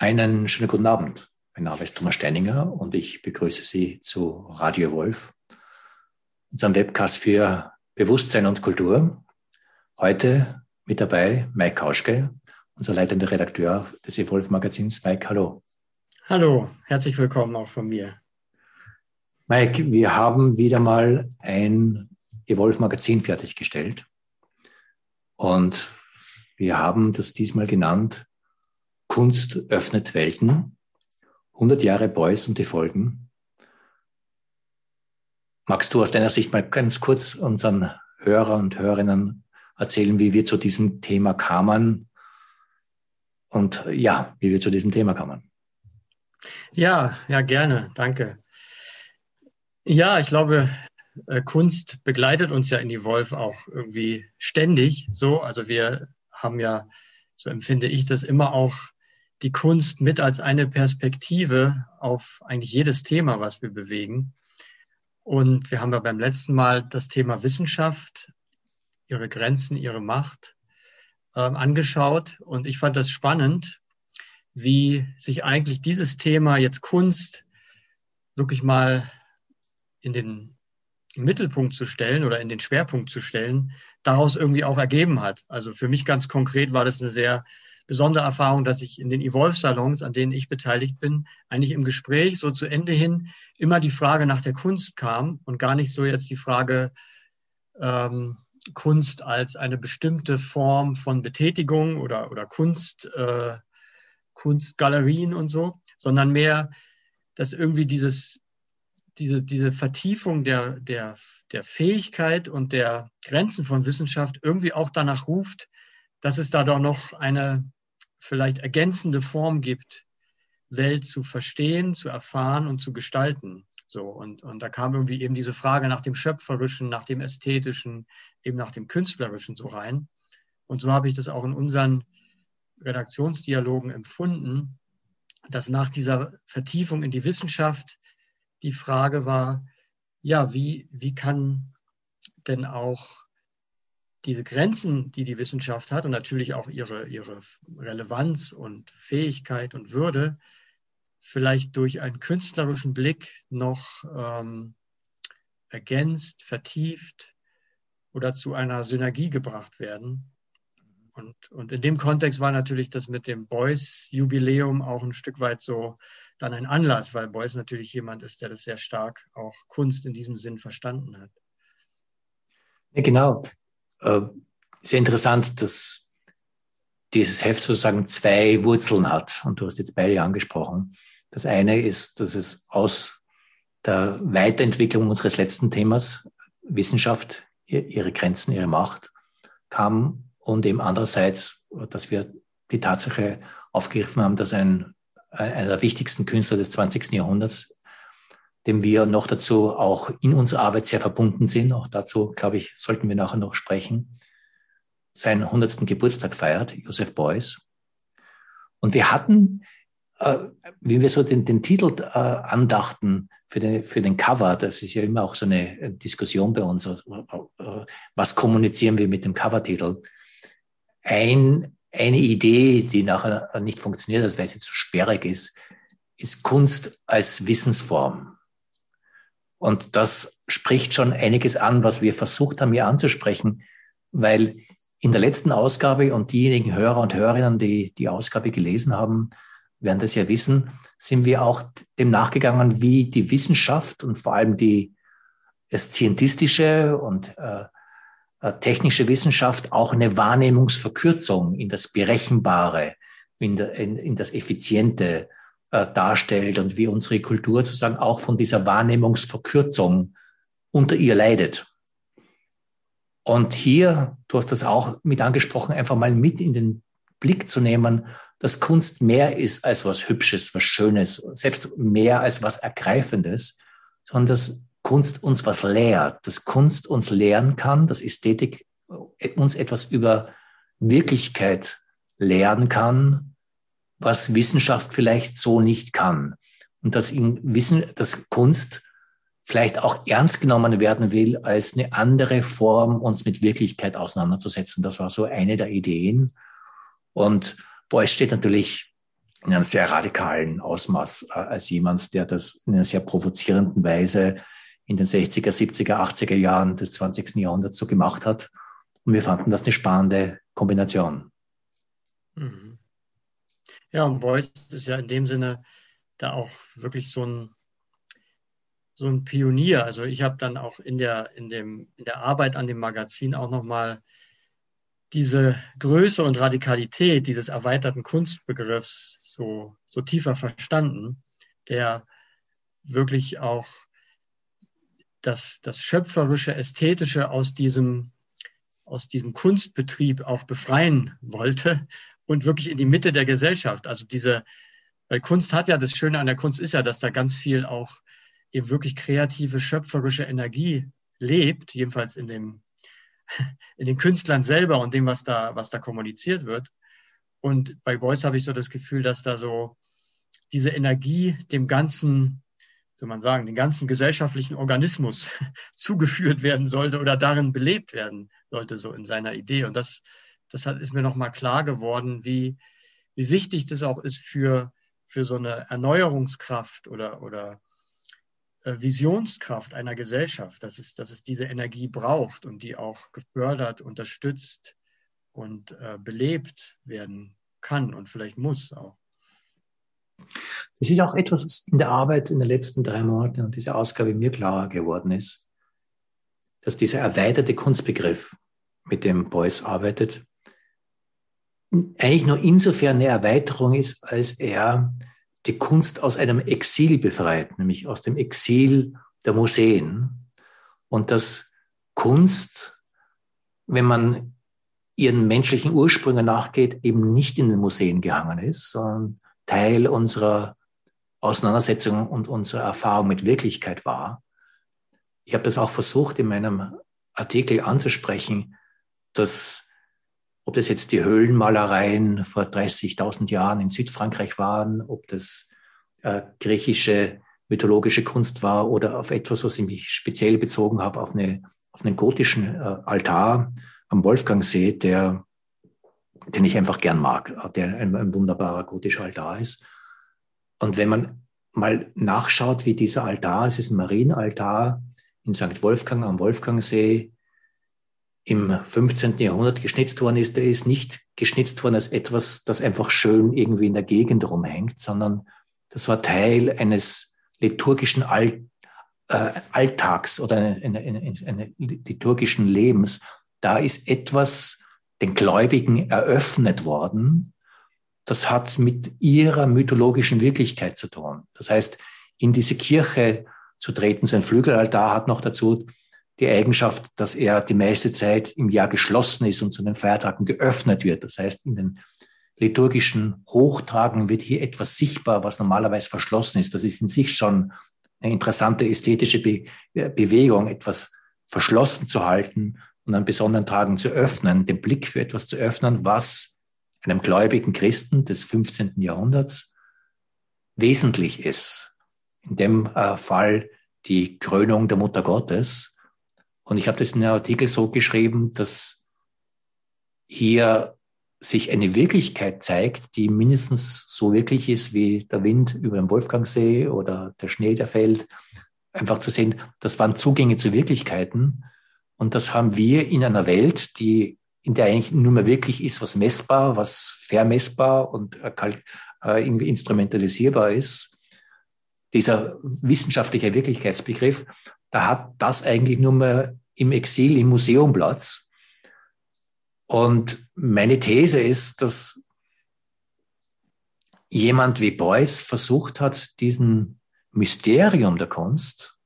Einen schönen guten Abend. Mein Name ist Thomas Steininger und ich begrüße Sie zu Radio Wolf, unserem Webcast für Bewusstsein und Kultur. Heute mit dabei Mike Kauschke, unser leitender Redakteur des Evolve Magazins. Mike, hallo. Hallo, herzlich willkommen auch von mir. Mike, wir haben wieder mal ein Evolve Magazin fertiggestellt und wir haben das diesmal genannt Kunst öffnet Welten. 100 Jahre Beuys und die Folgen. Magst du aus deiner Sicht mal ganz kurz unseren Hörern und Hörerinnen erzählen, wie wir zu diesem Thema kamen? Und ja, wie wir zu diesem Thema kamen. Ja, ja, gerne. Danke. Ja, ich glaube, äh, Kunst begleitet uns ja in die Wolf auch irgendwie ständig so. Also wir haben ja, so empfinde ich das immer auch die Kunst mit als eine Perspektive auf eigentlich jedes Thema, was wir bewegen. Und wir haben ja beim letzten Mal das Thema Wissenschaft, ihre Grenzen, ihre Macht äh, angeschaut. Und ich fand das spannend, wie sich eigentlich dieses Thema jetzt Kunst wirklich mal in den Mittelpunkt zu stellen oder in den Schwerpunkt zu stellen, daraus irgendwie auch ergeben hat. Also für mich ganz konkret war das eine sehr besondere Erfahrung, dass ich in den Evolve-Salons, an denen ich beteiligt bin, eigentlich im Gespräch so zu Ende hin immer die Frage nach der Kunst kam und gar nicht so jetzt die Frage ähm, Kunst als eine bestimmte Form von Betätigung oder, oder Kunst, äh, Kunstgalerien und so, sondern mehr, dass irgendwie dieses, diese, diese Vertiefung der, der, der Fähigkeit und der Grenzen von Wissenschaft irgendwie auch danach ruft, dass es da doch noch eine vielleicht ergänzende Form gibt, Welt zu verstehen, zu erfahren und zu gestalten. So, und, und da kam irgendwie eben diese Frage nach dem Schöpferischen, nach dem Ästhetischen, eben nach dem Künstlerischen so rein. Und so habe ich das auch in unseren Redaktionsdialogen empfunden, dass nach dieser Vertiefung in die Wissenschaft die Frage war, ja, wie, wie kann denn auch diese Grenzen, die die Wissenschaft hat und natürlich auch ihre, ihre Relevanz und Fähigkeit und Würde, vielleicht durch einen künstlerischen Blick noch ähm, ergänzt, vertieft oder zu einer Synergie gebracht werden. Und, und in dem Kontext war natürlich das mit dem Beuys-Jubiläum auch ein Stück weit so dann ein Anlass, weil Beuys natürlich jemand ist, der das sehr stark auch Kunst in diesem Sinn verstanden hat. Genau äh, sehr interessant, dass dieses Heft sozusagen zwei Wurzeln hat. Und du hast jetzt beide angesprochen. Das eine ist, dass es aus der Weiterentwicklung unseres letzten Themas, Wissenschaft, ihre Grenzen, ihre Macht, kam und eben andererseits, dass wir die Tatsache aufgegriffen haben, dass ein, einer der wichtigsten Künstler des 20. Jahrhunderts dem wir noch dazu auch in unserer Arbeit sehr verbunden sind. Auch dazu, glaube ich, sollten wir nachher noch sprechen. Seinen 100. Geburtstag feiert, Joseph Beuys. Und wir hatten, äh, wie wir so den, den Titel äh, andachten für den, für den Cover, das ist ja immer auch so eine Diskussion bei uns, äh, was kommunizieren wir mit dem Covertitel? Ein, eine Idee, die nachher nicht funktioniert hat, weil sie zu sperrig ist, ist Kunst als Wissensform. Und das spricht schon einiges an, was wir versucht haben hier anzusprechen, weil in der letzten Ausgabe und diejenigen Hörer und Hörerinnen, die die Ausgabe gelesen haben, werden das ja wissen, sind wir auch dem nachgegangen, wie die Wissenschaft und vor allem die scientistische und äh, äh, technische Wissenschaft auch eine Wahrnehmungsverkürzung in das Berechenbare, in, der, in, in das Effiziente äh, darstellt und wie unsere Kultur sozusagen auch von dieser Wahrnehmungsverkürzung unter ihr leidet. Und hier, du hast das auch mit angesprochen, einfach mal mit in den Blick zu nehmen, dass Kunst mehr ist als was Hübsches, was Schönes, selbst mehr als was Ergreifendes, sondern dass Kunst uns was lehrt, dass Kunst uns lehren kann, dass Ästhetik uns etwas über Wirklichkeit lernen kann, was Wissenschaft vielleicht so nicht kann. Und dass in Wissen, dass Kunst vielleicht auch ernst genommen werden will als eine andere Form, uns mit Wirklichkeit auseinanderzusetzen. Das war so eine der Ideen. Und Beuys steht natürlich in einem sehr radikalen Ausmaß äh, als jemand, der das in einer sehr provozierenden Weise in den 60er, 70er, 80er Jahren des 20. Jahrhunderts so gemacht hat. Und wir fanden das eine spannende Kombination. Mhm. Ja, und Beuys ist ja in dem Sinne da auch wirklich so ein, so ein Pionier. Also ich habe dann auch in der, in, dem, in der Arbeit an dem Magazin auch nochmal diese Größe und Radikalität dieses erweiterten Kunstbegriffs so, so tiefer verstanden, der wirklich auch das, das schöpferische, ästhetische aus diesem, aus diesem Kunstbetrieb auch befreien wollte und wirklich in die Mitte der Gesellschaft. Also diese, weil Kunst hat ja, das Schöne an der Kunst ist ja, dass da ganz viel auch eben wirklich kreative, schöpferische Energie lebt, jedenfalls in dem, in den Künstlern selber und dem, was da, was da kommuniziert wird. Und bei Beuys habe ich so das Gefühl, dass da so diese Energie dem ganzen, soll man sagen, den ganzen gesellschaftlichen Organismus zugeführt werden sollte oder darin belebt werden sollte, so in seiner Idee. Und das, das hat, ist mir nochmal klar geworden, wie, wie wichtig das auch ist für, für so eine Erneuerungskraft oder, oder äh, Visionskraft einer Gesellschaft, dass es, dass es diese Energie braucht und die auch gefördert, unterstützt und äh, belebt werden kann und vielleicht muss auch. Das ist auch etwas, was in der Arbeit in den letzten drei Monaten und dieser Ausgabe mir klarer geworden ist, dass dieser erweiterte Kunstbegriff, mit dem Beuys arbeitet, eigentlich nur insofern eine Erweiterung ist, als er die Kunst aus einem Exil befreit, nämlich aus dem Exil der Museen. Und dass Kunst, wenn man ihren menschlichen Ursprüngen nachgeht, eben nicht in den Museen gehangen ist, sondern Teil unserer Auseinandersetzung und unserer Erfahrung mit Wirklichkeit war. Ich habe das auch versucht, in meinem Artikel anzusprechen, dass ob das jetzt die Höhlenmalereien vor 30.000 Jahren in Südfrankreich waren, ob das äh, griechische mythologische Kunst war oder auf etwas, was ich mich speziell bezogen habe, auf, eine, auf einen gotischen äh, Altar am Wolfgangsee, der, den ich einfach gern mag, der ein, ein wunderbarer gotischer Altar ist. Und wenn man mal nachschaut, wie dieser Altar, es ist ein Marienaltar in St. Wolfgang am Wolfgangsee, im 15. Jahrhundert geschnitzt worden ist, der ist nicht geschnitzt worden als etwas, das einfach schön irgendwie in der Gegend rumhängt, sondern das war Teil eines liturgischen All, äh, Alltags oder eines eine, eine, eine liturgischen Lebens. Da ist etwas den Gläubigen eröffnet worden. Das hat mit ihrer mythologischen Wirklichkeit zu tun. Das heißt, in diese Kirche zu treten, so ein Flügelaltar hat noch dazu die Eigenschaft, dass er die meiste Zeit im Jahr geschlossen ist und zu den Feiertagen geöffnet wird. Das heißt, in den liturgischen Hochtragen wird hier etwas sichtbar, was normalerweise verschlossen ist. Das ist in sich schon eine interessante ästhetische Be Bewegung, etwas verschlossen zu halten und an besonderen Tagen zu öffnen, den Blick für etwas zu öffnen, was einem gläubigen Christen des 15. Jahrhunderts wesentlich ist. In dem äh, Fall die Krönung der Mutter Gottes, und ich habe das in einem Artikel so geschrieben, dass hier sich eine Wirklichkeit zeigt, die mindestens so wirklich ist wie der Wind über dem Wolfgangsee oder der Schnee, der fällt. Einfach zu sehen, das waren Zugänge zu Wirklichkeiten. Und das haben wir in einer Welt, die, in der eigentlich nur mehr wirklich ist, was messbar, was vermessbar und äh, äh irgendwie instrumentalisierbar ist. Dieser wissenschaftliche Wirklichkeitsbegriff da hat das eigentlich nur mehr im Exil im Museum Platz. Und meine These ist, dass jemand wie Beuys versucht hat, diesen Mysterium der Kunst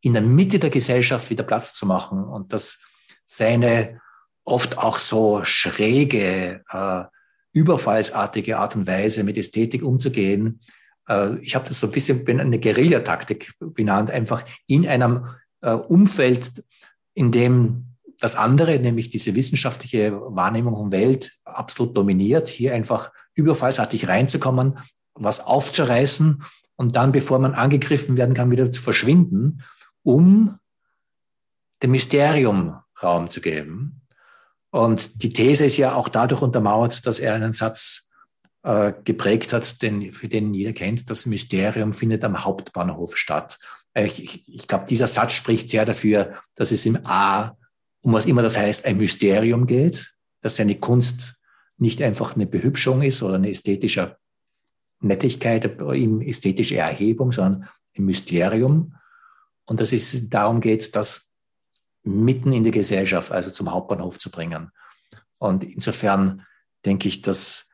in der Mitte der Gesellschaft wieder Platz zu machen und dass seine oft auch so schräge, äh, überfallsartige Art und Weise mit Ästhetik umzugehen, äh, ich habe das so ein bisschen eine Guerillataktik benannt, einfach in einem äh, Umfeld, in dem das andere, nämlich diese wissenschaftliche Wahrnehmung von Welt, absolut dominiert, hier einfach überfallsartig reinzukommen, was aufzureißen und dann, bevor man angegriffen werden kann, wieder zu verschwinden, um dem Mysterium Raum zu geben. Und die These ist ja auch dadurch untermauert, dass er einen Satz äh, geprägt hat, den, für den jeder kennt, das Mysterium findet am Hauptbahnhof statt. Äh, ich, ich glaube, dieser Satz spricht sehr dafür, dass es im A, um was immer das heißt, ein Mysterium geht, dass seine Kunst nicht einfach eine Behübschung ist oder eine ästhetische Nettigkeit, ästhetische Erhebung, sondern ein Mysterium. Und dass es darum geht, das mitten in die Gesellschaft, also zum Hauptbahnhof zu bringen. Und insofern denke ich, dass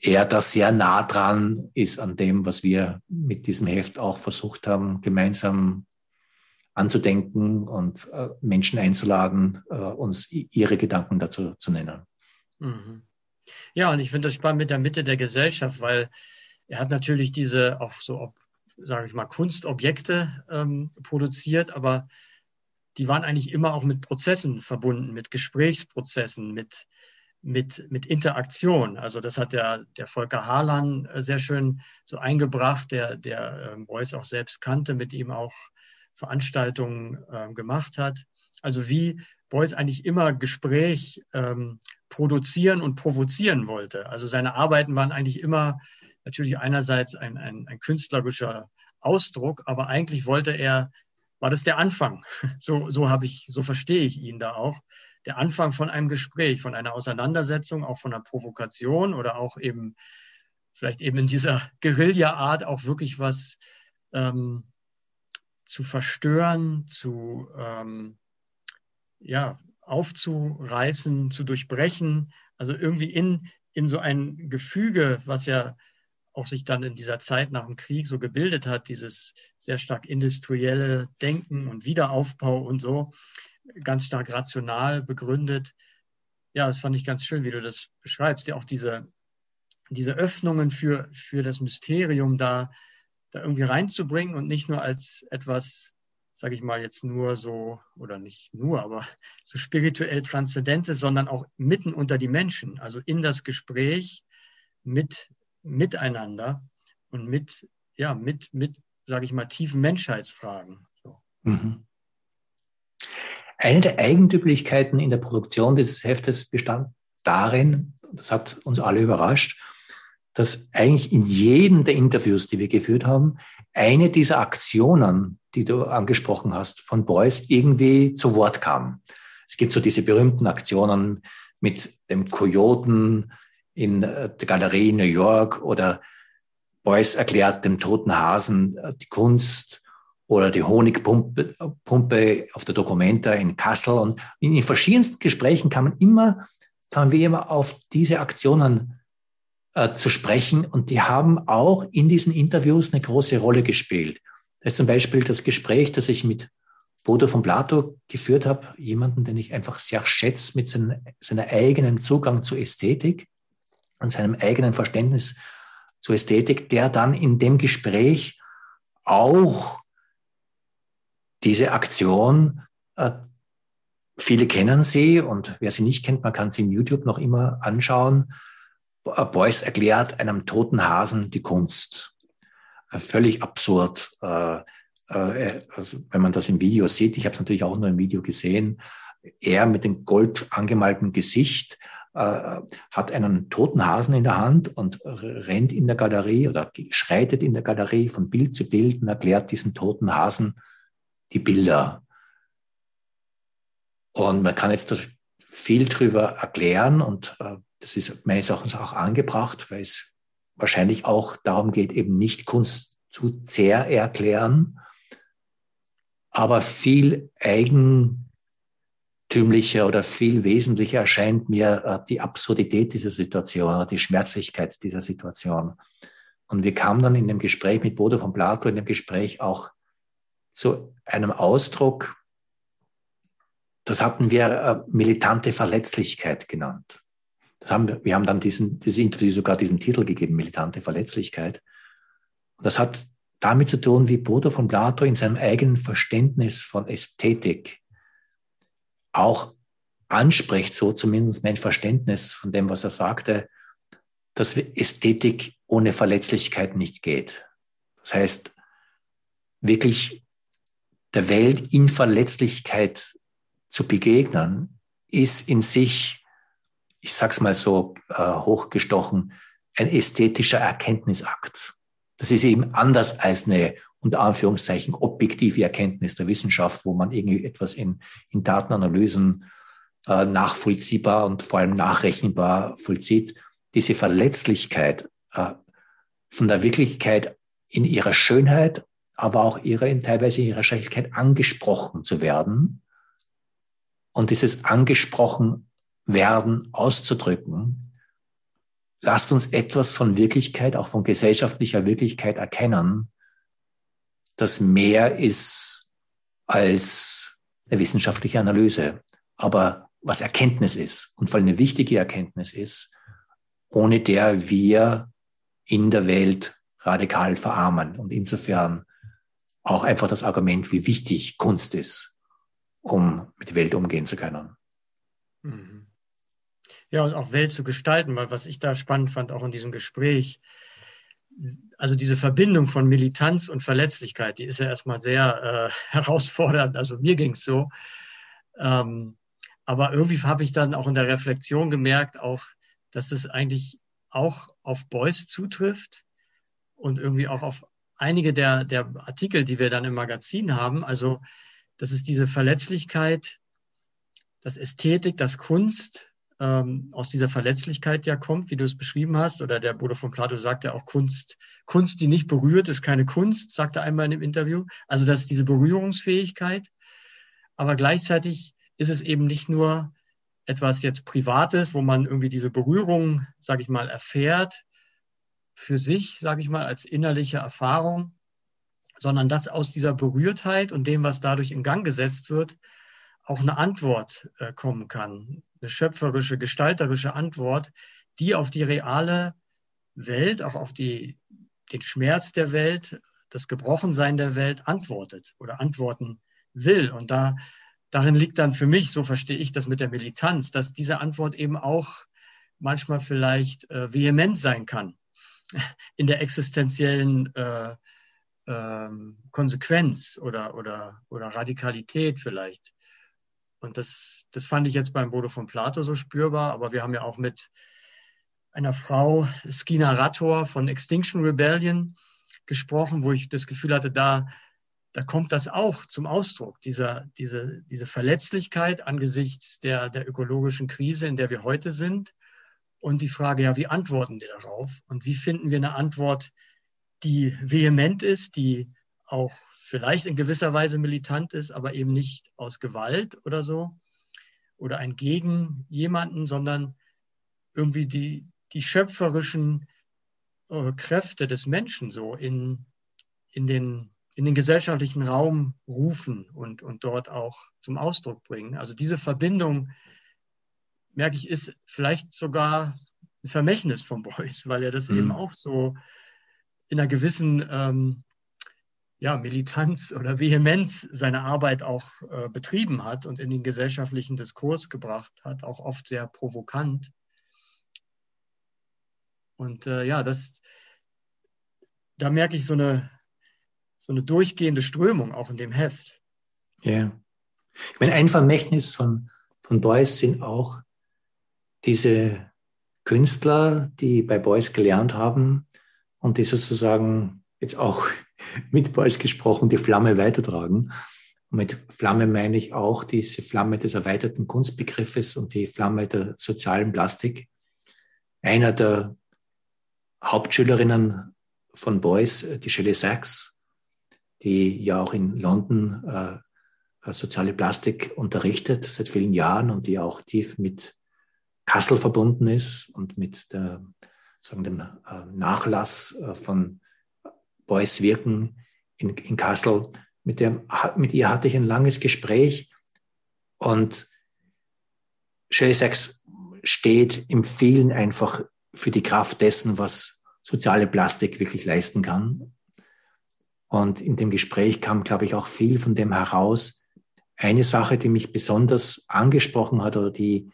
er da sehr nah dran ist an dem, was wir mit diesem Heft auch versucht haben, gemeinsam anzudenken und äh, Menschen einzuladen, äh, uns ihre Gedanken dazu zu nennen. Mhm. Ja, und ich finde das spannend mit der Mitte der Gesellschaft, weil er hat natürlich diese auch so, sage ich mal, Kunstobjekte ähm, produziert, aber die waren eigentlich immer auch mit Prozessen verbunden, mit Gesprächsprozessen, mit, mit, mit Interaktion. Also das hat der, der Volker Harlan äh, sehr schön so eingebracht, der, der ähm, Beuys auch selbst kannte, mit ihm auch Veranstaltungen äh, gemacht hat. Also wie Beuys eigentlich immer Gespräch ähm, produzieren und provozieren wollte. Also seine Arbeiten waren eigentlich immer natürlich einerseits ein, ein, ein künstlerischer Ausdruck, aber eigentlich wollte er, war das der Anfang. So, so habe ich, so verstehe ich ihn da auch. Der Anfang von einem Gespräch, von einer Auseinandersetzung, auch von einer Provokation oder auch eben vielleicht eben in dieser Guerilla-Art auch wirklich was ähm, zu verstören, zu ähm, ja, aufzureißen, zu durchbrechen, also irgendwie in, in so ein Gefüge, was ja auch sich dann in dieser Zeit nach dem Krieg so gebildet hat, dieses sehr stark industrielle Denken und Wiederaufbau und so, ganz stark rational begründet. Ja, das fand ich ganz schön, wie du das beschreibst, ja auch diese, diese Öffnungen für, für das Mysterium da, da irgendwie reinzubringen und nicht nur als etwas sage ich mal jetzt nur so, oder nicht nur, aber so spirituell Transzendentes, sondern auch mitten unter die Menschen, also in das Gespräch mit, miteinander und mit, ja, mit, mit, sage ich mal, tiefen Menschheitsfragen. So. Mhm. Eine der Eigentümlichkeiten in der Produktion dieses Heftes bestand darin, das hat uns alle überrascht, dass eigentlich in jedem der Interviews, die wir geführt haben, eine dieser Aktionen, die du angesprochen hast, von Beuys irgendwie zu Wort kam. Es gibt so diese berühmten Aktionen mit dem Kojoten in der Galerie New York oder Beuys erklärt dem toten Hasen äh, die Kunst oder die Honigpumpe Pumpe auf der Documenta in Kassel. Und in den verschiedensten Gesprächen kamen immer, kamen wir immer auf diese Aktionen äh, zu sprechen. Und die haben auch in diesen Interviews eine große Rolle gespielt. Da ist zum Beispiel das Gespräch, das ich mit Bodo von Plato geführt habe, jemanden, den ich einfach sehr schätze mit seinem, seiner eigenen Zugang zur Ästhetik und seinem eigenen Verständnis zur Ästhetik, der dann in dem Gespräch auch diese Aktion, äh, viele kennen sie und wer sie nicht kennt, man kann sie in YouTube noch immer anschauen, Beuys erklärt einem toten Hasen die Kunst. Äh, völlig absurd. Äh, äh, also wenn man das im Video sieht, ich habe es natürlich auch nur im Video gesehen, er mit dem gold angemalten Gesicht hat einen toten Hasen in der Hand und rennt in der Galerie oder schreitet in der Galerie von Bild zu Bild und erklärt diesem toten Hasen die Bilder. Und man kann jetzt viel drüber erklären und das ist meines Erachtens auch angebracht, weil es wahrscheinlich auch darum geht, eben nicht Kunst zu sehr erklären, aber viel eigentümlicher oder viel wesentlicher erscheint mir äh, die Absurdität dieser Situation oder die Schmerzlichkeit dieser Situation. Und wir kamen dann in dem Gespräch mit Bodo von Plato, in dem Gespräch auch zu einem Ausdruck, das hatten wir äh, militante Verletzlichkeit genannt. Das haben, wir haben dann diesen, dieses Interview sogar diesen Titel gegeben, militante Verletzlichkeit. Und das hat damit zu tun, wie Bodo von Plato in seinem eigenen Verständnis von Ästhetik auch anspricht, so zumindest mein Verständnis von dem, was er sagte, dass Ästhetik ohne Verletzlichkeit nicht geht. Das heißt, wirklich der Welt in Verletzlichkeit zu begegnen, ist in sich ich sag's mal so äh, hochgestochen, ein ästhetischer Erkenntnisakt. Das ist eben anders als eine unter Anführungszeichen objektive Erkenntnis der Wissenschaft, wo man irgendwie etwas in, in Datenanalysen äh, nachvollziehbar und vor allem nachrechenbar vollzieht. Diese Verletzlichkeit äh, von der Wirklichkeit in ihrer Schönheit, aber auch ihrer, in teilweise ihrer Schrecklichkeit angesprochen zu werden und dieses angesprochen werden auszudrücken, lasst uns etwas von Wirklichkeit, auch von gesellschaftlicher Wirklichkeit erkennen, das mehr ist als eine wissenschaftliche Analyse, aber was Erkenntnis ist und vor allem eine wichtige Erkenntnis ist, ohne der wir in der Welt radikal verarmen. Und insofern auch einfach das Argument, wie wichtig Kunst ist, um mit Welt umgehen zu können. Mhm. Ja, und auch Welt zu gestalten, weil was ich da spannend fand, auch in diesem Gespräch, also diese Verbindung von Militanz und Verletzlichkeit, die ist ja erstmal sehr äh, herausfordernd. Also mir ging es so. Ähm, aber irgendwie habe ich dann auch in der Reflexion gemerkt, auch, dass das eigentlich auch auf Beuys zutrifft und irgendwie auch auf einige der, der Artikel, die wir dann im Magazin haben. Also, das ist diese Verletzlichkeit, dass Ästhetik, dass Kunst ähm, aus dieser Verletzlichkeit ja kommt, wie du es beschrieben hast. Oder der Bruder von Plato sagt ja auch Kunst, Kunst, die nicht berührt, ist keine Kunst, sagt er einmal in dem Interview. Also das ist diese Berührungsfähigkeit. Aber gleichzeitig ist es eben nicht nur etwas jetzt Privates, wo man irgendwie diese Berührung, sage ich mal, erfährt für sich, sage ich mal, als innerliche Erfahrung, sondern dass aus dieser Berührtheit und dem, was dadurch in Gang gesetzt wird, auch eine Antwort äh, kommen kann, eine schöpferische, gestalterische Antwort, die auf die reale Welt, auch auf die, den Schmerz der Welt, das Gebrochensein der Welt antwortet oder antworten will. Und da, darin liegt dann für mich, so verstehe ich das mit der Militanz, dass diese Antwort eben auch manchmal vielleicht äh, vehement sein kann in der existenziellen äh, ähm, Konsequenz oder, oder, oder Radikalität vielleicht. Und das, das fand ich jetzt beim Bodo von Plato so spürbar, aber wir haben ja auch mit einer Frau, Skina Rattor von Extinction Rebellion, gesprochen, wo ich das Gefühl hatte, da, da kommt das auch zum Ausdruck, dieser, diese, diese Verletzlichkeit angesichts der, der ökologischen Krise, in der wir heute sind. Und die Frage, ja, wie antworten wir darauf? Und wie finden wir eine Antwort, die vehement ist, die auch vielleicht in gewisser Weise militant ist, aber eben nicht aus Gewalt oder so oder ein gegen jemanden, sondern irgendwie die, die schöpferischen äh, Kräfte des Menschen so in, in, den, in den gesellschaftlichen Raum rufen und, und dort auch zum Ausdruck bringen. Also diese Verbindung, merke ich, ist vielleicht sogar ein Vermächtnis von Beuys, weil er das mhm. eben auch so in einer gewissen ähm, ja, Militanz oder Vehemenz seine Arbeit auch äh, betrieben hat und in den gesellschaftlichen Diskurs gebracht hat, auch oft sehr provokant. Und äh, ja, das, da merke ich so eine, so eine durchgehende Strömung auch in dem Heft. Ja. Ich meine, ein Vermächtnis von, von Beuys sind auch diese Künstler, die bei Beuys gelernt haben und die sozusagen jetzt auch mit Beuys gesprochen die Flamme weitertragen. Und mit Flamme meine ich auch diese Flamme des erweiterten Kunstbegriffes und die Flamme der sozialen Plastik. Einer der Hauptschülerinnen von Beuys, die Shelley Sachs, die ja auch in London äh, soziale Plastik unterrichtet seit vielen Jahren und die auch tief mit Kassel verbunden ist und mit der, sagen, dem äh, Nachlass äh, von Beuys Wirken in, in Kassel. Mit, der, mit ihr hatte ich ein langes Gespräch und Shelley Sachs steht im vielen einfach für die Kraft dessen, was soziale Plastik wirklich leisten kann. Und in dem Gespräch kam, glaube ich, auch viel von dem heraus. Eine Sache, die mich besonders angesprochen hat oder die,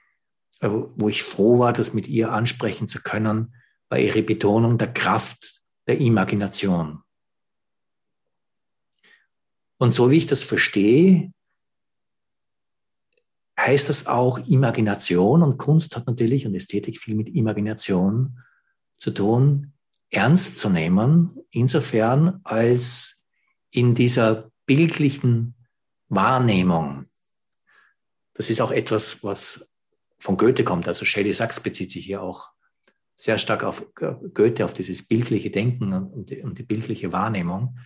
wo ich froh war, das mit ihr ansprechen zu können, war ihre Betonung der Kraft der Imagination. Und so wie ich das verstehe, heißt das auch Imagination und Kunst hat natürlich und Ästhetik viel mit Imagination zu tun, ernst zu nehmen, insofern als in dieser bildlichen Wahrnehmung, das ist auch etwas, was von Goethe kommt, also Shelley Sachs bezieht sich hier auch sehr stark auf Goethe, auf dieses bildliche Denken und die, und die bildliche Wahrnehmung,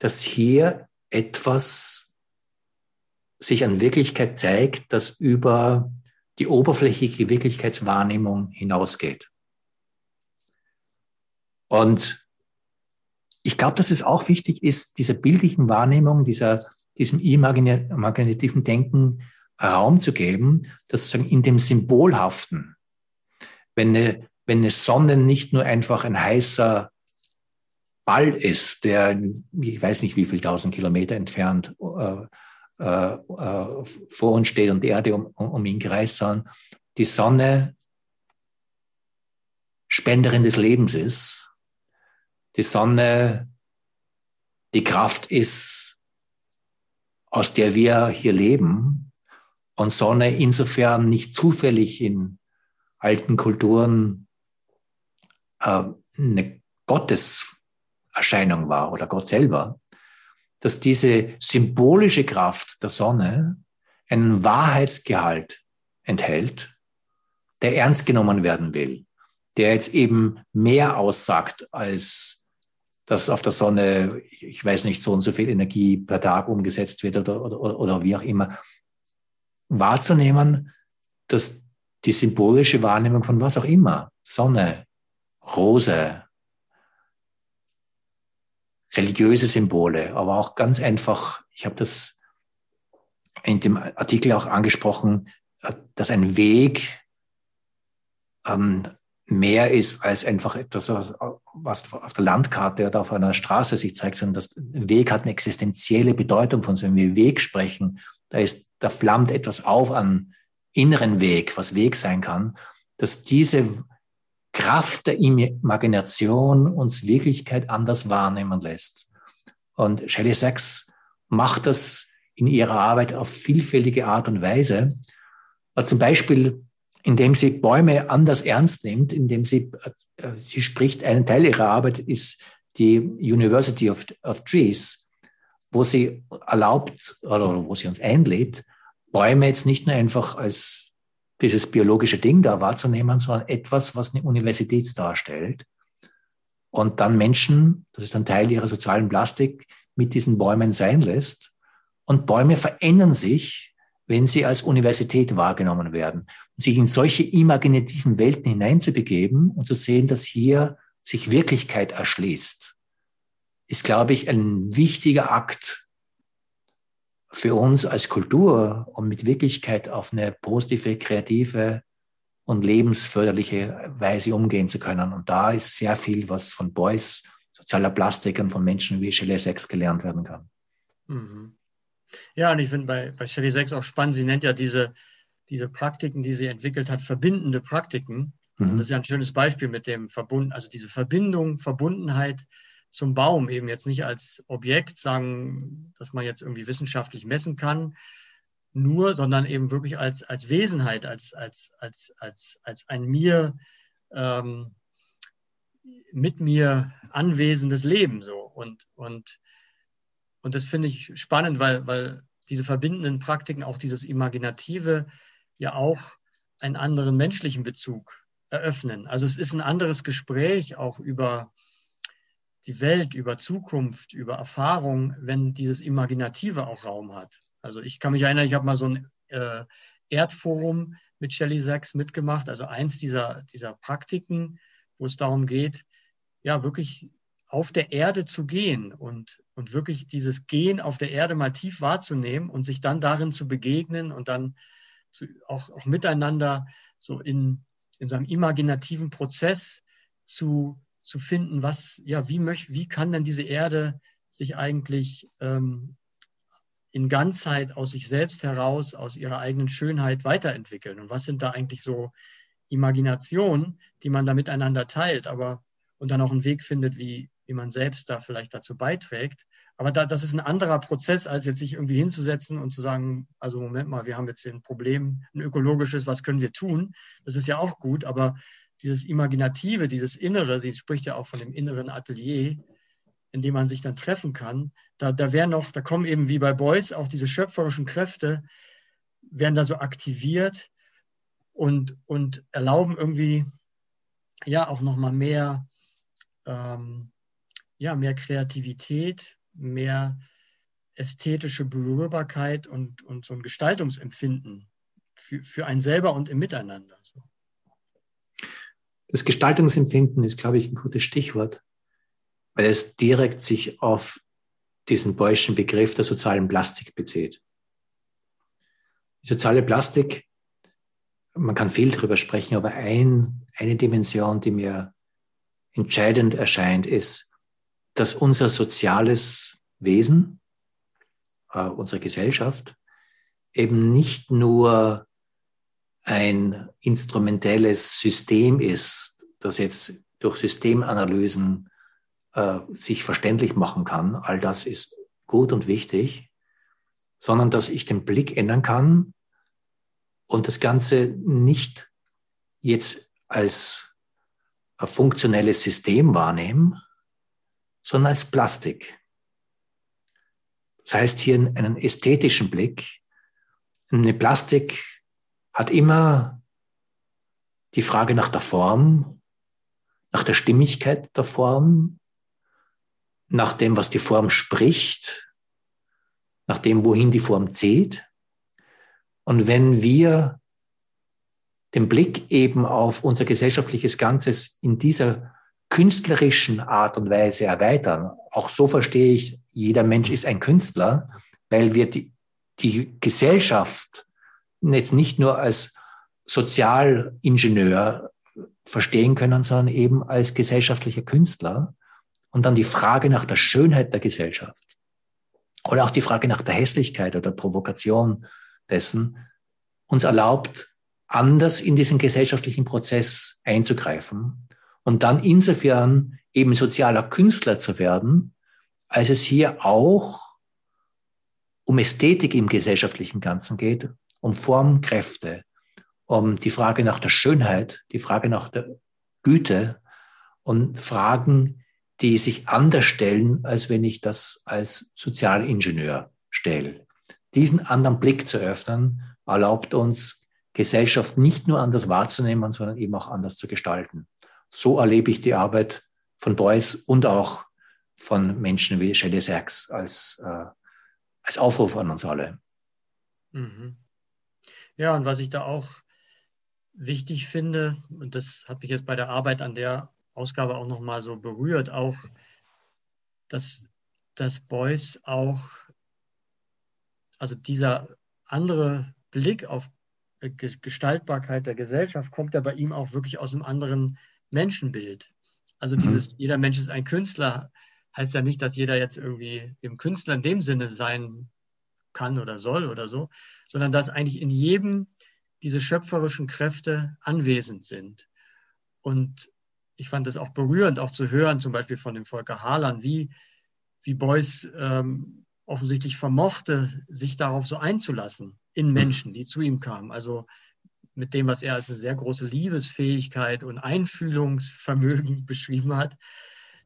dass hier etwas sich an Wirklichkeit zeigt, das über die oberflächliche Wirklichkeitswahrnehmung hinausgeht. Und ich glaube, dass es auch wichtig ist, dieser bildlichen Wahrnehmung, dieser, diesem imaginativen Denken Raum zu geben, dass sozusagen in dem Symbolhaften, wenn eine, wenn eine Sonne nicht nur einfach ein heißer Ball ist, der, ich weiß nicht wie viel tausend Kilometer entfernt äh, äh, äh, vor uns steht und die Erde um, um ihn kreist, sondern die Sonne Spenderin des Lebens ist, die Sonne die Kraft ist, aus der wir hier leben und Sonne insofern nicht zufällig in alten Kulturen äh, eine Gotteserscheinung war oder Gott selber, dass diese symbolische Kraft der Sonne einen Wahrheitsgehalt enthält, der ernst genommen werden will, der jetzt eben mehr aussagt als dass auf der Sonne, ich weiß nicht, so und so viel Energie per Tag umgesetzt wird oder, oder, oder wie auch immer, wahrzunehmen, dass die symbolische Wahrnehmung von was auch immer, Sonne, Rose, religiöse Symbole, aber auch ganz einfach, ich habe das in dem Artikel auch angesprochen, dass ein Weg ähm, mehr ist als einfach etwas, was auf der Landkarte oder auf einer Straße sich zeigt, sondern das Weg hat eine existenzielle Bedeutung, von so einem Weg sprechen. Da ist, da flammt etwas auf an inneren Weg, was Weg sein kann, dass diese Kraft der Imagination uns Wirklichkeit anders wahrnehmen lässt. Und Shelley Sachs macht das in ihrer Arbeit auf vielfältige Art und Weise. Zum Beispiel indem sie Bäume anders ernst nimmt, indem sie, äh, sie spricht, ein Teil ihrer Arbeit ist die University of, of Trees, wo sie erlaubt oder wo sie uns einlädt, Bäume jetzt nicht nur einfach als dieses biologische Ding da wahrzunehmen, sondern etwas, was eine Universität darstellt. Und dann Menschen, das ist ein Teil ihrer sozialen Plastik, mit diesen Bäumen sein lässt. Und Bäume verändern sich wenn sie als Universität wahrgenommen werden. Und sich in solche imaginativen Welten hineinzubegeben und zu sehen, dass hier sich Wirklichkeit erschließt, ist, glaube ich, ein wichtiger Akt für uns als Kultur, um mit Wirklichkeit auf eine positive, kreative und lebensförderliche Weise umgehen zu können. Und da ist sehr viel, was von Beuys, sozialer Plastik und von Menschen wie Shelley Sachs gelernt werden kann. Mhm. Ja, und ich finde bei, bei Shelley Sachs auch spannend, sie nennt ja diese, diese Praktiken, die sie entwickelt hat, verbindende Praktiken. Mhm. Das ist ja ein schönes Beispiel mit dem Verbund, also diese Verbindung, Verbundenheit zum Baum, eben jetzt nicht als Objekt sagen, dass man jetzt irgendwie wissenschaftlich messen kann, nur, sondern eben wirklich als, als Wesenheit, als, als, als, als, als ein mir, ähm, mit mir anwesendes Leben so. Und, und und das finde ich spannend, weil, weil diese verbindenden Praktiken, auch dieses Imaginative, ja auch einen anderen menschlichen Bezug eröffnen. Also es ist ein anderes Gespräch auch über die Welt, über Zukunft, über Erfahrung, wenn dieses Imaginative auch Raum hat. Also ich kann mich erinnern, ich habe mal so ein äh, Erdforum mit Shelley Sachs mitgemacht, also eins dieser, dieser Praktiken, wo es darum geht, ja, wirklich auf der Erde zu gehen und, und wirklich dieses Gehen auf der Erde mal tief wahrzunehmen und sich dann darin zu begegnen und dann zu, auch, auch miteinander so in, in so einem imaginativen Prozess zu, zu finden, was, ja, wie möchte, wie kann denn diese Erde sich eigentlich ähm, in Ganzheit aus sich selbst heraus, aus ihrer eigenen Schönheit weiterentwickeln? Und was sind da eigentlich so Imaginationen, die man da miteinander teilt, aber und dann auch einen Weg findet, wie, wie man selbst da vielleicht dazu beiträgt. Aber da, das ist ein anderer Prozess, als jetzt sich irgendwie hinzusetzen und zu sagen, also Moment mal, wir haben jetzt hier ein Problem, ein ökologisches, was können wir tun? Das ist ja auch gut, aber dieses Imaginative, dieses Innere, sie spricht ja auch von dem inneren Atelier, in dem man sich dann treffen kann, da, da werden noch, da kommen eben wie bei Beuys auch diese schöpferischen Kräfte, werden da so aktiviert und, und erlauben irgendwie ja auch nochmal mehr, ähm, ja, mehr Kreativität, mehr ästhetische Berührbarkeit und, und so ein Gestaltungsempfinden für, für einen selber und im Miteinander. So. Das Gestaltungsempfinden ist, glaube ich, ein gutes Stichwort, weil es direkt sich auf diesen Beuschen Begriff der sozialen Plastik bezieht. Die soziale Plastik, man kann viel darüber sprechen, aber ein, eine Dimension, die mir entscheidend erscheint, ist, dass unser soziales Wesen, äh, unsere Gesellschaft, eben nicht nur ein instrumentelles System ist, das jetzt durch Systemanalysen äh, sich verständlich machen kann. All das ist gut und wichtig, sondern dass ich den Blick ändern kann und das Ganze nicht jetzt als ein funktionelles System wahrnehme, sondern als Plastik. Das heißt hier einen ästhetischen Blick. Eine Plastik hat immer die Frage nach der Form, nach der Stimmigkeit der Form, nach dem, was die Form spricht, nach dem, wohin die Form zählt. Und wenn wir den Blick eben auf unser gesellschaftliches Ganzes in dieser künstlerischen Art und Weise erweitern, auch so verstehe ich, jeder Mensch ist ein Künstler, weil wir die, die Gesellschaft jetzt nicht nur als Sozialingenieur verstehen können, sondern eben als gesellschaftlicher Künstler. Und dann die Frage nach der Schönheit der Gesellschaft oder auch die Frage nach der Hässlichkeit oder Provokation dessen uns erlaubt, anders in diesen gesellschaftlichen Prozess einzugreifen und dann insofern eben sozialer Künstler zu werden, als es hier auch um Ästhetik im gesellschaftlichen Ganzen geht, um Formkräfte, um die Frage nach der Schönheit, die Frage nach der Güte und Fragen, die sich anders stellen, als wenn ich das als Sozialingenieur stelle. Diesen anderen Blick zu öffnen, erlaubt uns, Gesellschaft nicht nur anders wahrzunehmen, sondern eben auch anders zu gestalten. So erlebe ich die Arbeit von Beuys und auch von Menschen wie Shelley Sachs als, äh, als Aufruf an uns alle. Mhm. Ja, und was ich da auch wichtig finde, und das habe ich jetzt bei der Arbeit an der Ausgabe auch nochmal so berührt, auch, dass, dass Beuys auch, also dieser andere Blick auf Gestaltbarkeit der Gesellschaft kommt ja bei ihm auch wirklich aus einem anderen Menschenbild. Also mhm. dieses, jeder Mensch ist ein Künstler, heißt ja nicht, dass jeder jetzt irgendwie im Künstler in dem Sinne sein kann oder soll oder so, sondern dass eigentlich in jedem diese schöpferischen Kräfte anwesend sind. Und ich fand es auch berührend, auch zu hören, zum Beispiel von dem Volker Harlan, wie, wie Beuys ähm, offensichtlich vermochte, sich darauf so einzulassen in Menschen, die zu ihm kamen. Also mit dem, was er als eine sehr große Liebesfähigkeit und Einfühlungsvermögen beschrieben hat,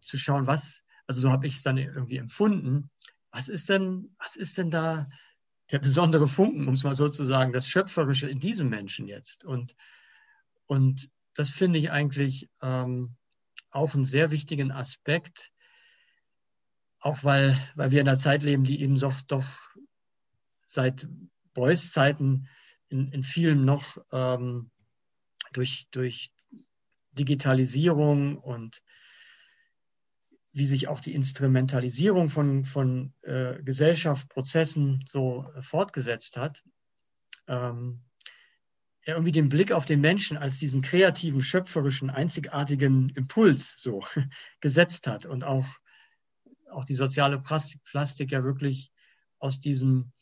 zu schauen, was, also so habe ich es dann irgendwie empfunden, was ist denn, was ist denn da der besondere Funken, um es mal so zu sagen, das Schöpferische in diesem Menschen jetzt? Und, und das finde ich eigentlich ähm, auch einen sehr wichtigen Aspekt, auch weil, weil wir in einer Zeit leben, die eben doch, doch seit Beuys Zeiten in, in vielen noch ähm, durch, durch Digitalisierung und wie sich auch die Instrumentalisierung von, von äh, Gesellschaft, so äh, fortgesetzt hat, ähm, irgendwie den Blick auf den Menschen als diesen kreativen, schöpferischen, einzigartigen Impuls so gesetzt hat und auch, auch die soziale Plastik, Plastik ja wirklich aus diesem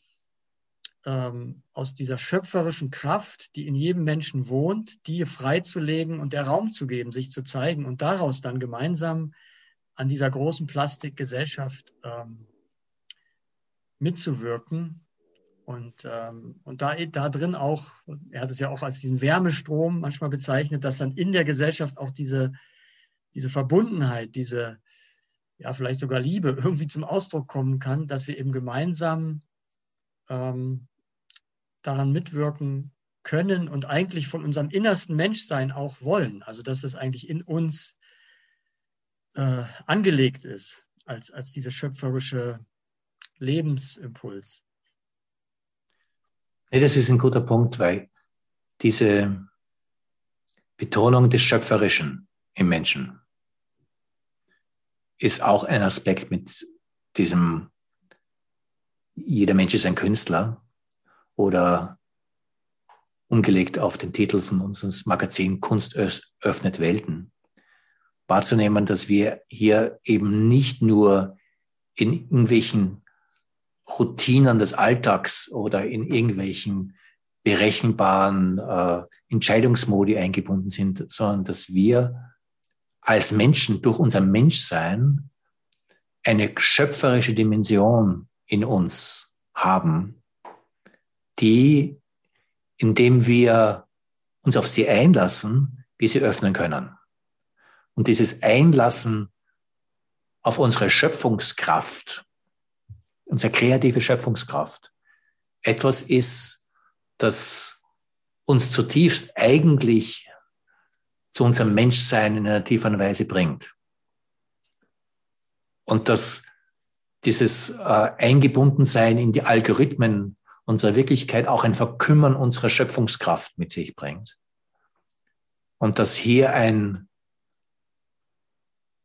ähm, aus dieser schöpferischen Kraft, die in jedem Menschen wohnt, die freizulegen und der Raum zu geben, sich zu zeigen und daraus dann gemeinsam an dieser großen Plastikgesellschaft ähm, mitzuwirken Und, ähm, und da, da drin auch, er hat es ja auch als diesen Wärmestrom manchmal bezeichnet, dass dann in der Gesellschaft auch diese, diese Verbundenheit, diese, ja, vielleicht sogar Liebe irgendwie zum Ausdruck kommen kann, dass wir eben gemeinsam ähm, daran mitwirken können und eigentlich von unserem innersten Menschsein auch wollen. Also dass das eigentlich in uns äh, angelegt ist, als, als dieser schöpferische Lebensimpuls. Nee, das ist ein guter Punkt, weil diese Betonung des Schöpferischen im Menschen ist auch ein Aspekt mit diesem, jeder Mensch ist ein Künstler oder umgelegt auf den Titel von unserem Magazin Kunst öffnet Welten, wahrzunehmen, dass wir hier eben nicht nur in irgendwelchen Routinen des Alltags oder in irgendwelchen berechenbaren äh, Entscheidungsmodi eingebunden sind, sondern dass wir als Menschen durch unser Menschsein eine schöpferische Dimension in uns haben, die, indem wir uns auf sie einlassen, wir sie öffnen können. Und dieses Einlassen auf unsere Schöpfungskraft, unsere kreative Schöpfungskraft, etwas ist, das uns zutiefst eigentlich zu unserem Menschsein in einer tieferen Weise bringt. Und dass dieses äh, Eingebundensein in die Algorithmen unserer Wirklichkeit auch ein Verkümmern unserer Schöpfungskraft mit sich bringt. Und dass hier ein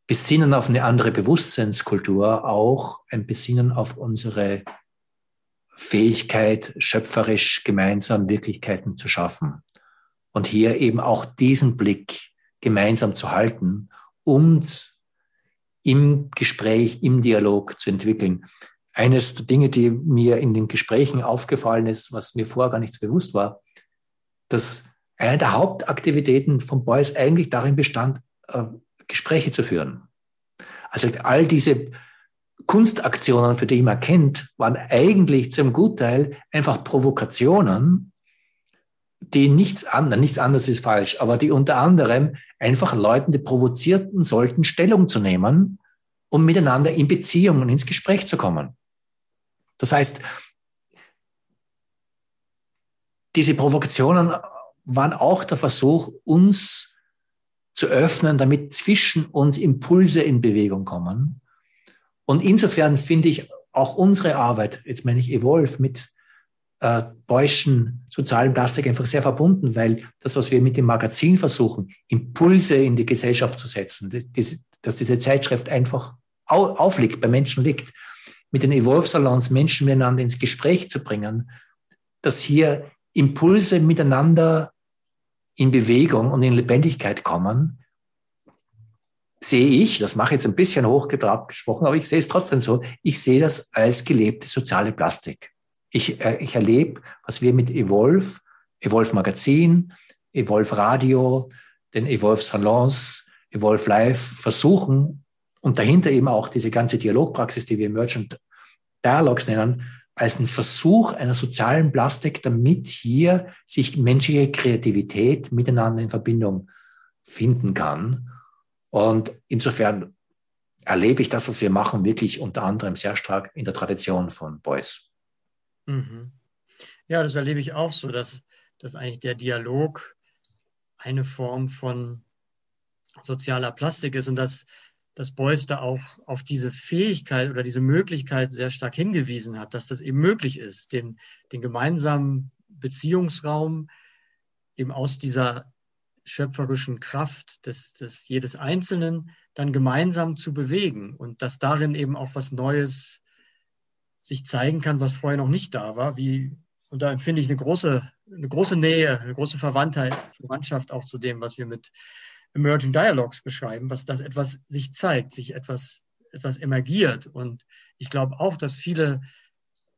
Besinnen auf eine andere Bewusstseinskultur auch ein Besinnen auf unsere Fähigkeit, schöpferisch gemeinsam Wirklichkeiten zu schaffen. Und hier eben auch diesen Blick gemeinsam zu halten und im Gespräch, im Dialog zu entwickeln. Eines der Dinge, die mir in den Gesprächen aufgefallen ist, was mir vorher gar nichts bewusst war, dass eine der Hauptaktivitäten von Beuys eigentlich darin bestand, äh, Gespräche zu führen. Also all diese Kunstaktionen, für die man kennt, waren eigentlich zum Gutteil einfach Provokationen, die nichts anderes, nichts anderes ist falsch, aber die unter anderem einfach Leuten, die provozierten sollten, Stellung zu nehmen, um miteinander in Beziehung und ins Gespräch zu kommen. Das heißt, diese Provokationen waren auch der Versuch, uns zu öffnen, damit zwischen uns Impulse in Bewegung kommen. Und insofern finde ich auch unsere Arbeit, jetzt meine ich Evolve, mit äh, deutschen sozialen Plastik einfach sehr verbunden, weil das, was wir mit dem Magazin versuchen, Impulse in die Gesellschaft zu setzen, die, dass diese Zeitschrift einfach aufliegt, bei Menschen liegt, mit den Evolve-Salons Menschen miteinander ins Gespräch zu bringen, dass hier Impulse miteinander in Bewegung und in Lebendigkeit kommen, sehe ich, das mache ich jetzt ein bisschen hochgetrabt gesprochen, aber ich sehe es trotzdem so, ich sehe das als gelebte soziale Plastik. Ich, äh, ich erlebe, was wir mit Evolve, Evolve Magazin, Evolve Radio, den Evolve Salons, Evolve Live versuchen und dahinter eben auch diese ganze Dialogpraxis, die wir Merchant Dialogs nennen, als ein Versuch einer sozialen Plastik, damit hier sich menschliche Kreativität miteinander in Verbindung finden kann. Und insofern erlebe ich das, was wir machen, wirklich unter anderem sehr stark in der Tradition von Beuys. Mhm. Ja, das erlebe ich auch so, dass, dass eigentlich der Dialog eine Form von sozialer Plastik ist und dass, dass Beuys da auch auf diese Fähigkeit oder diese Möglichkeit sehr stark hingewiesen hat, dass das eben möglich ist, den, den gemeinsamen Beziehungsraum eben aus dieser schöpferischen Kraft des, des jedes Einzelnen dann gemeinsam zu bewegen und dass darin eben auch was Neues sich zeigen kann, was vorher noch nicht da war. Wie, und da empfinde ich eine große, eine große Nähe, eine große Verwandtheit, Verwandtschaft auch zu dem, was wir mit Emerging Dialogues beschreiben, was das etwas sich zeigt, sich etwas, etwas emergiert. Und ich glaube auch, dass viele,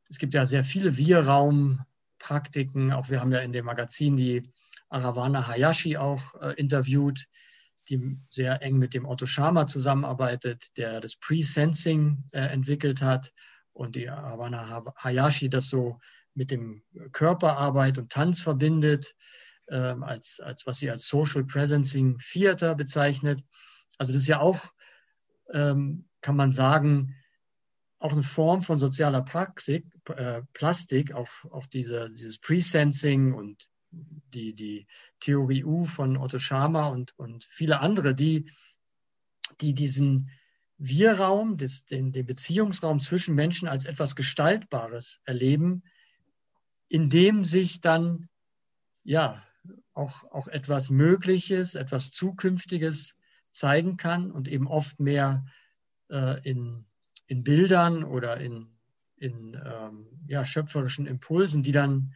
es gibt ja sehr viele Wir-Raum-Praktiken, auch wir haben ja in dem Magazin die Arawana Hayashi auch äh, interviewt, die sehr eng mit dem Otto Schama zusammenarbeitet, der das Pre-Sensing äh, entwickelt hat und die Havana Hayashi das so mit dem Körperarbeit und Tanz verbindet, ähm, als, als was sie als Social Presencing Theater bezeichnet. Also das ist ja auch, ähm, kann man sagen, auch eine Form von sozialer Praxis, äh, Plastik, auch, auch diese, dieses Presensing und die, die Theorie U von Otto Schama und, und viele andere, die, die diesen Wir-Raum, den, den Beziehungsraum zwischen Menschen als etwas Gestaltbares erleben, in dem sich dann ja auch, auch etwas Mögliches, etwas Zukünftiges zeigen kann und eben oft mehr äh, in, in Bildern oder in, in ähm, ja, schöpferischen Impulsen, die dann,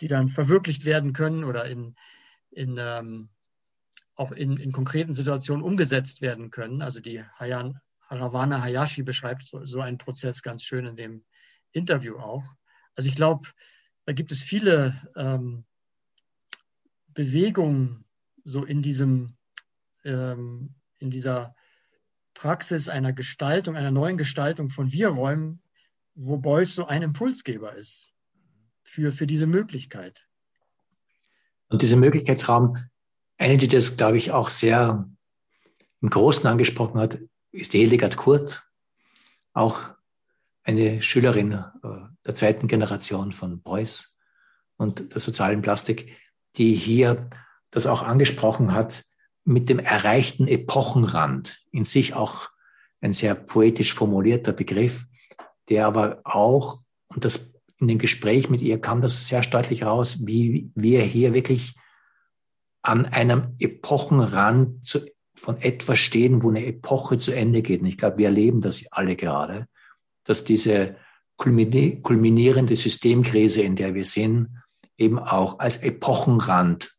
die dann verwirklicht werden können oder in, in, ähm, auch in, in konkreten Situationen umgesetzt werden können. Also die Hayan, Harawana Hayashi beschreibt so, so einen Prozess ganz schön in dem Interview auch. Also ich glaube, da gibt es viele ähm, Bewegungen so in diesem, ähm, in dieser Praxis einer Gestaltung, einer neuen Gestaltung von Wir-Räumen, wo Beuys so ein Impulsgeber ist für, für diese Möglichkeit. Und dieser Möglichkeitsraum, eine, die das, glaube ich, auch sehr im Großen angesprochen hat, ist Hildegard Kurt, auch eine Schülerin äh, der zweiten Generation von Beuys und der sozialen Plastik, die hier das auch angesprochen hat mit dem erreichten Epochenrand, in sich auch ein sehr poetisch formulierter Begriff, der aber auch, und das in dem Gespräch mit ihr kam das sehr deutlich raus, wie wir hier wirklich an einem Epochenrand zu, von etwas stehen, wo eine Epoche zu Ende geht. Und ich glaube, wir erleben das alle gerade dass diese kulminierende Systemkrise, in der wir sind, eben auch als Epochenrand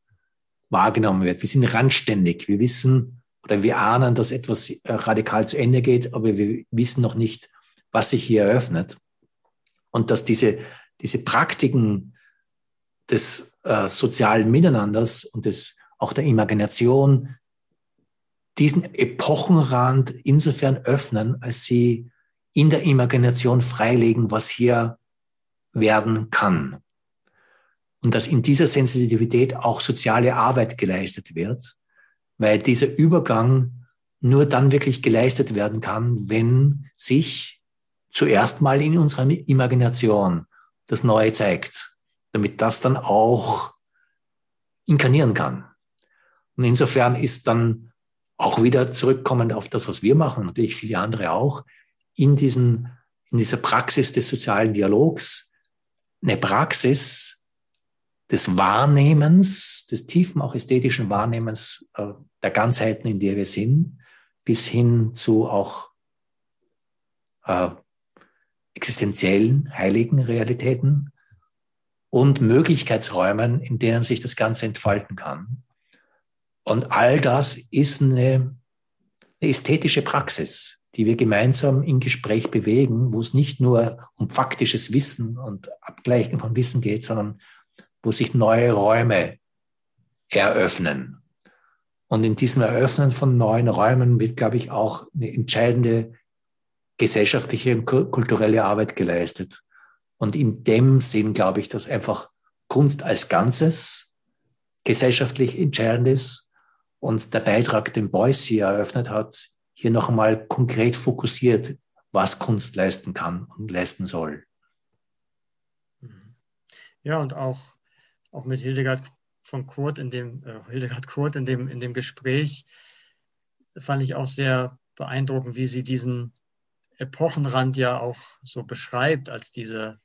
wahrgenommen wird. Wir sind randständig. Wir wissen oder wir ahnen, dass etwas äh, radikal zu Ende geht, aber wir wissen noch nicht, was sich hier eröffnet. Und dass diese, diese Praktiken des äh, sozialen Miteinanders und des, auch der Imagination diesen Epochenrand insofern öffnen, als sie in der Imagination freilegen, was hier werden kann. Und dass in dieser Sensitivität auch soziale Arbeit geleistet wird, weil dieser Übergang nur dann wirklich geleistet werden kann, wenn sich zuerst mal in unserer Imagination das Neue zeigt, damit das dann auch inkarnieren kann. Und insofern ist dann auch wieder zurückkommend auf das, was wir machen, natürlich viele andere auch, in, diesen, in dieser Praxis des sozialen Dialogs eine Praxis des Wahrnehmens, des tiefen, auch ästhetischen Wahrnehmens äh, der Ganzheiten, in der wir sind, bis hin zu auch äh, existenziellen, heiligen Realitäten und Möglichkeitsräumen, in denen sich das Ganze entfalten kann. Und all das ist eine, eine ästhetische Praxis, die wir gemeinsam in Gespräch bewegen, wo es nicht nur um faktisches Wissen und Abgleichen von Wissen geht, sondern wo sich neue Räume eröffnen. Und in diesem Eröffnen von neuen Räumen wird, glaube ich, auch eine entscheidende gesellschaftliche und kulturelle Arbeit geleistet. Und in dem Sinn glaube ich, dass einfach Kunst als Ganzes gesellschaftlich entscheidend ist. Und der Beitrag, den Beuys hier eröffnet hat, hier noch einmal konkret fokussiert, was Kunst leisten kann und leisten soll. Ja, und auch, auch mit Hildegard von Kurt in dem, äh, Hildegard Kurt in dem, in dem Gespräch fand ich auch sehr beeindruckend, wie sie diesen Epochenrand ja auch so beschreibt, als diese,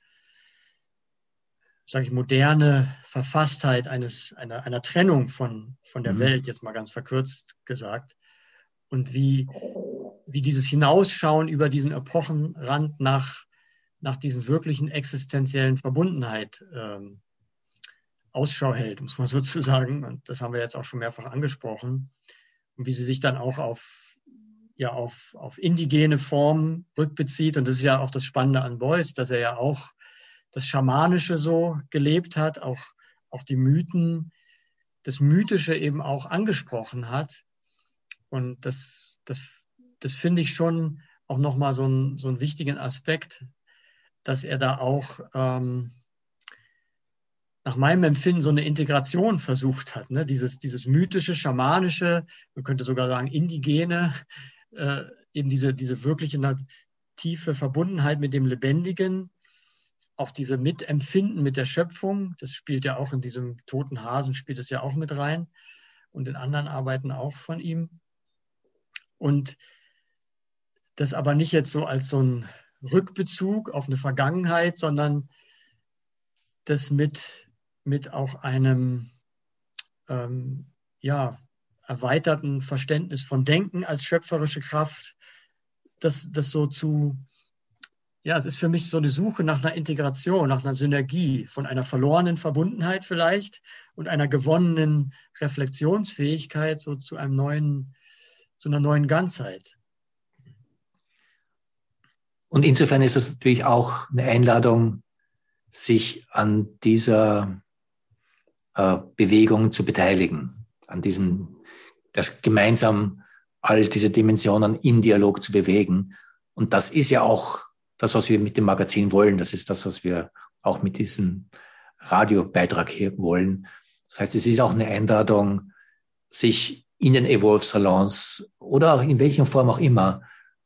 sage ich, moderne Verfasstheit eines, einer, einer Trennung von, von der mhm. Welt, jetzt mal ganz verkürzt gesagt und wie, wie dieses Hinausschauen über diesen Epochenrand nach, nach diesen wirklichen existenziellen Verbundenheit ähm, Ausschau hält, muss man sozusagen. Und das haben wir jetzt auch schon mehrfach angesprochen. Und wie sie sich dann auch auf, ja, auf, auf indigene Formen rückbezieht. Und das ist ja auch das Spannende an Beuys, dass er ja auch das Schamanische so gelebt hat, auch, auch die Mythen, das Mythische eben auch angesprochen hat und das, das, das finde ich schon auch nochmal so, so einen wichtigen Aspekt, dass er da auch ähm, nach meinem Empfinden so eine Integration versucht hat. Ne? Dieses, dieses mythische, schamanische, man könnte sogar sagen indigene, äh, eben diese, diese wirkliche tiefe Verbundenheit mit dem Lebendigen, auch diese Mitempfinden mit der Schöpfung, das spielt ja auch in diesem toten Hasen, spielt es ja auch mit rein und in anderen Arbeiten auch von ihm. Und das aber nicht jetzt so als so ein Rückbezug auf eine Vergangenheit, sondern das mit mit auch einem ähm, ja, erweiterten Verständnis von Denken als schöpferische Kraft, das, das so zu, ja, es ist für mich so eine Suche nach einer Integration, nach einer Synergie von einer verlorenen Verbundenheit vielleicht und einer gewonnenen Reflexionsfähigkeit so zu einem neuen, zu einer neuen Ganzheit. Und insofern ist es natürlich auch eine Einladung, sich an dieser Bewegung zu beteiligen, an diesem, das gemeinsam all diese Dimensionen im Dialog zu bewegen. Und das ist ja auch das, was wir mit dem Magazin wollen. Das ist das, was wir auch mit diesem Radiobeitrag hier wollen. Das heißt, es ist auch eine Einladung, sich in den Evolve-Salons oder in welcher Form auch immer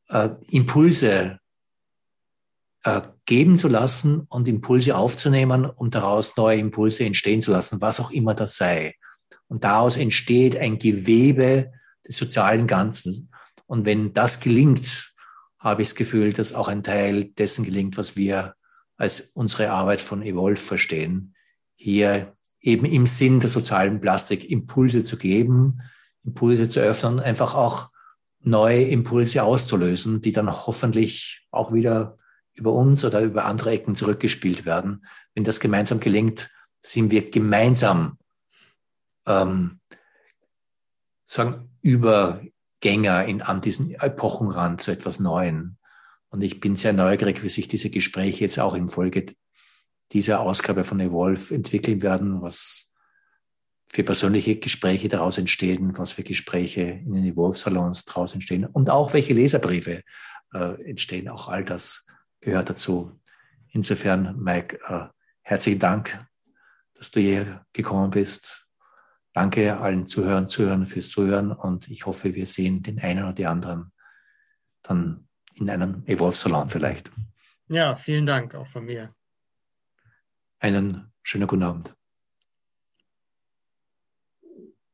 äh, Impulse äh, geben zu lassen und Impulse aufzunehmen, um daraus neue Impulse entstehen zu lassen, was auch immer das sei. Und daraus entsteht ein Gewebe des sozialen Ganzen. Und wenn das gelingt, habe ich das Gefühl, dass auch ein Teil dessen gelingt, was wir als unsere Arbeit von Evolve verstehen. Hier eben im Sinn der sozialen Plastik Impulse zu geben, Impulse zu öffnen, einfach auch neue Impulse auszulösen, die dann hoffentlich auch wieder über uns oder über andere Ecken zurückgespielt werden. Wenn das gemeinsam gelingt, sind wir gemeinsam ähm, sagen Übergänger in, an diesen Epochenrand zu etwas Neuen. Und ich bin sehr neugierig, wie sich diese Gespräche jetzt auch im Folge dieser Ausgabe von Evolve entwickeln werden, was für persönliche Gespräche daraus entstehen, was für Gespräche in den Evolve-Salons daraus entstehen und auch welche Leserbriefe äh, entstehen. Auch all das gehört dazu. Insofern, Mike, äh, herzlichen Dank, dass du hier gekommen bist. Danke allen Zuhörern, Zuhörern fürs Zuhören und ich hoffe, wir sehen den einen oder die anderen dann in einem Evolve-Salon vielleicht. Ja, vielen Dank auch von mir. Einen schönen guten Abend.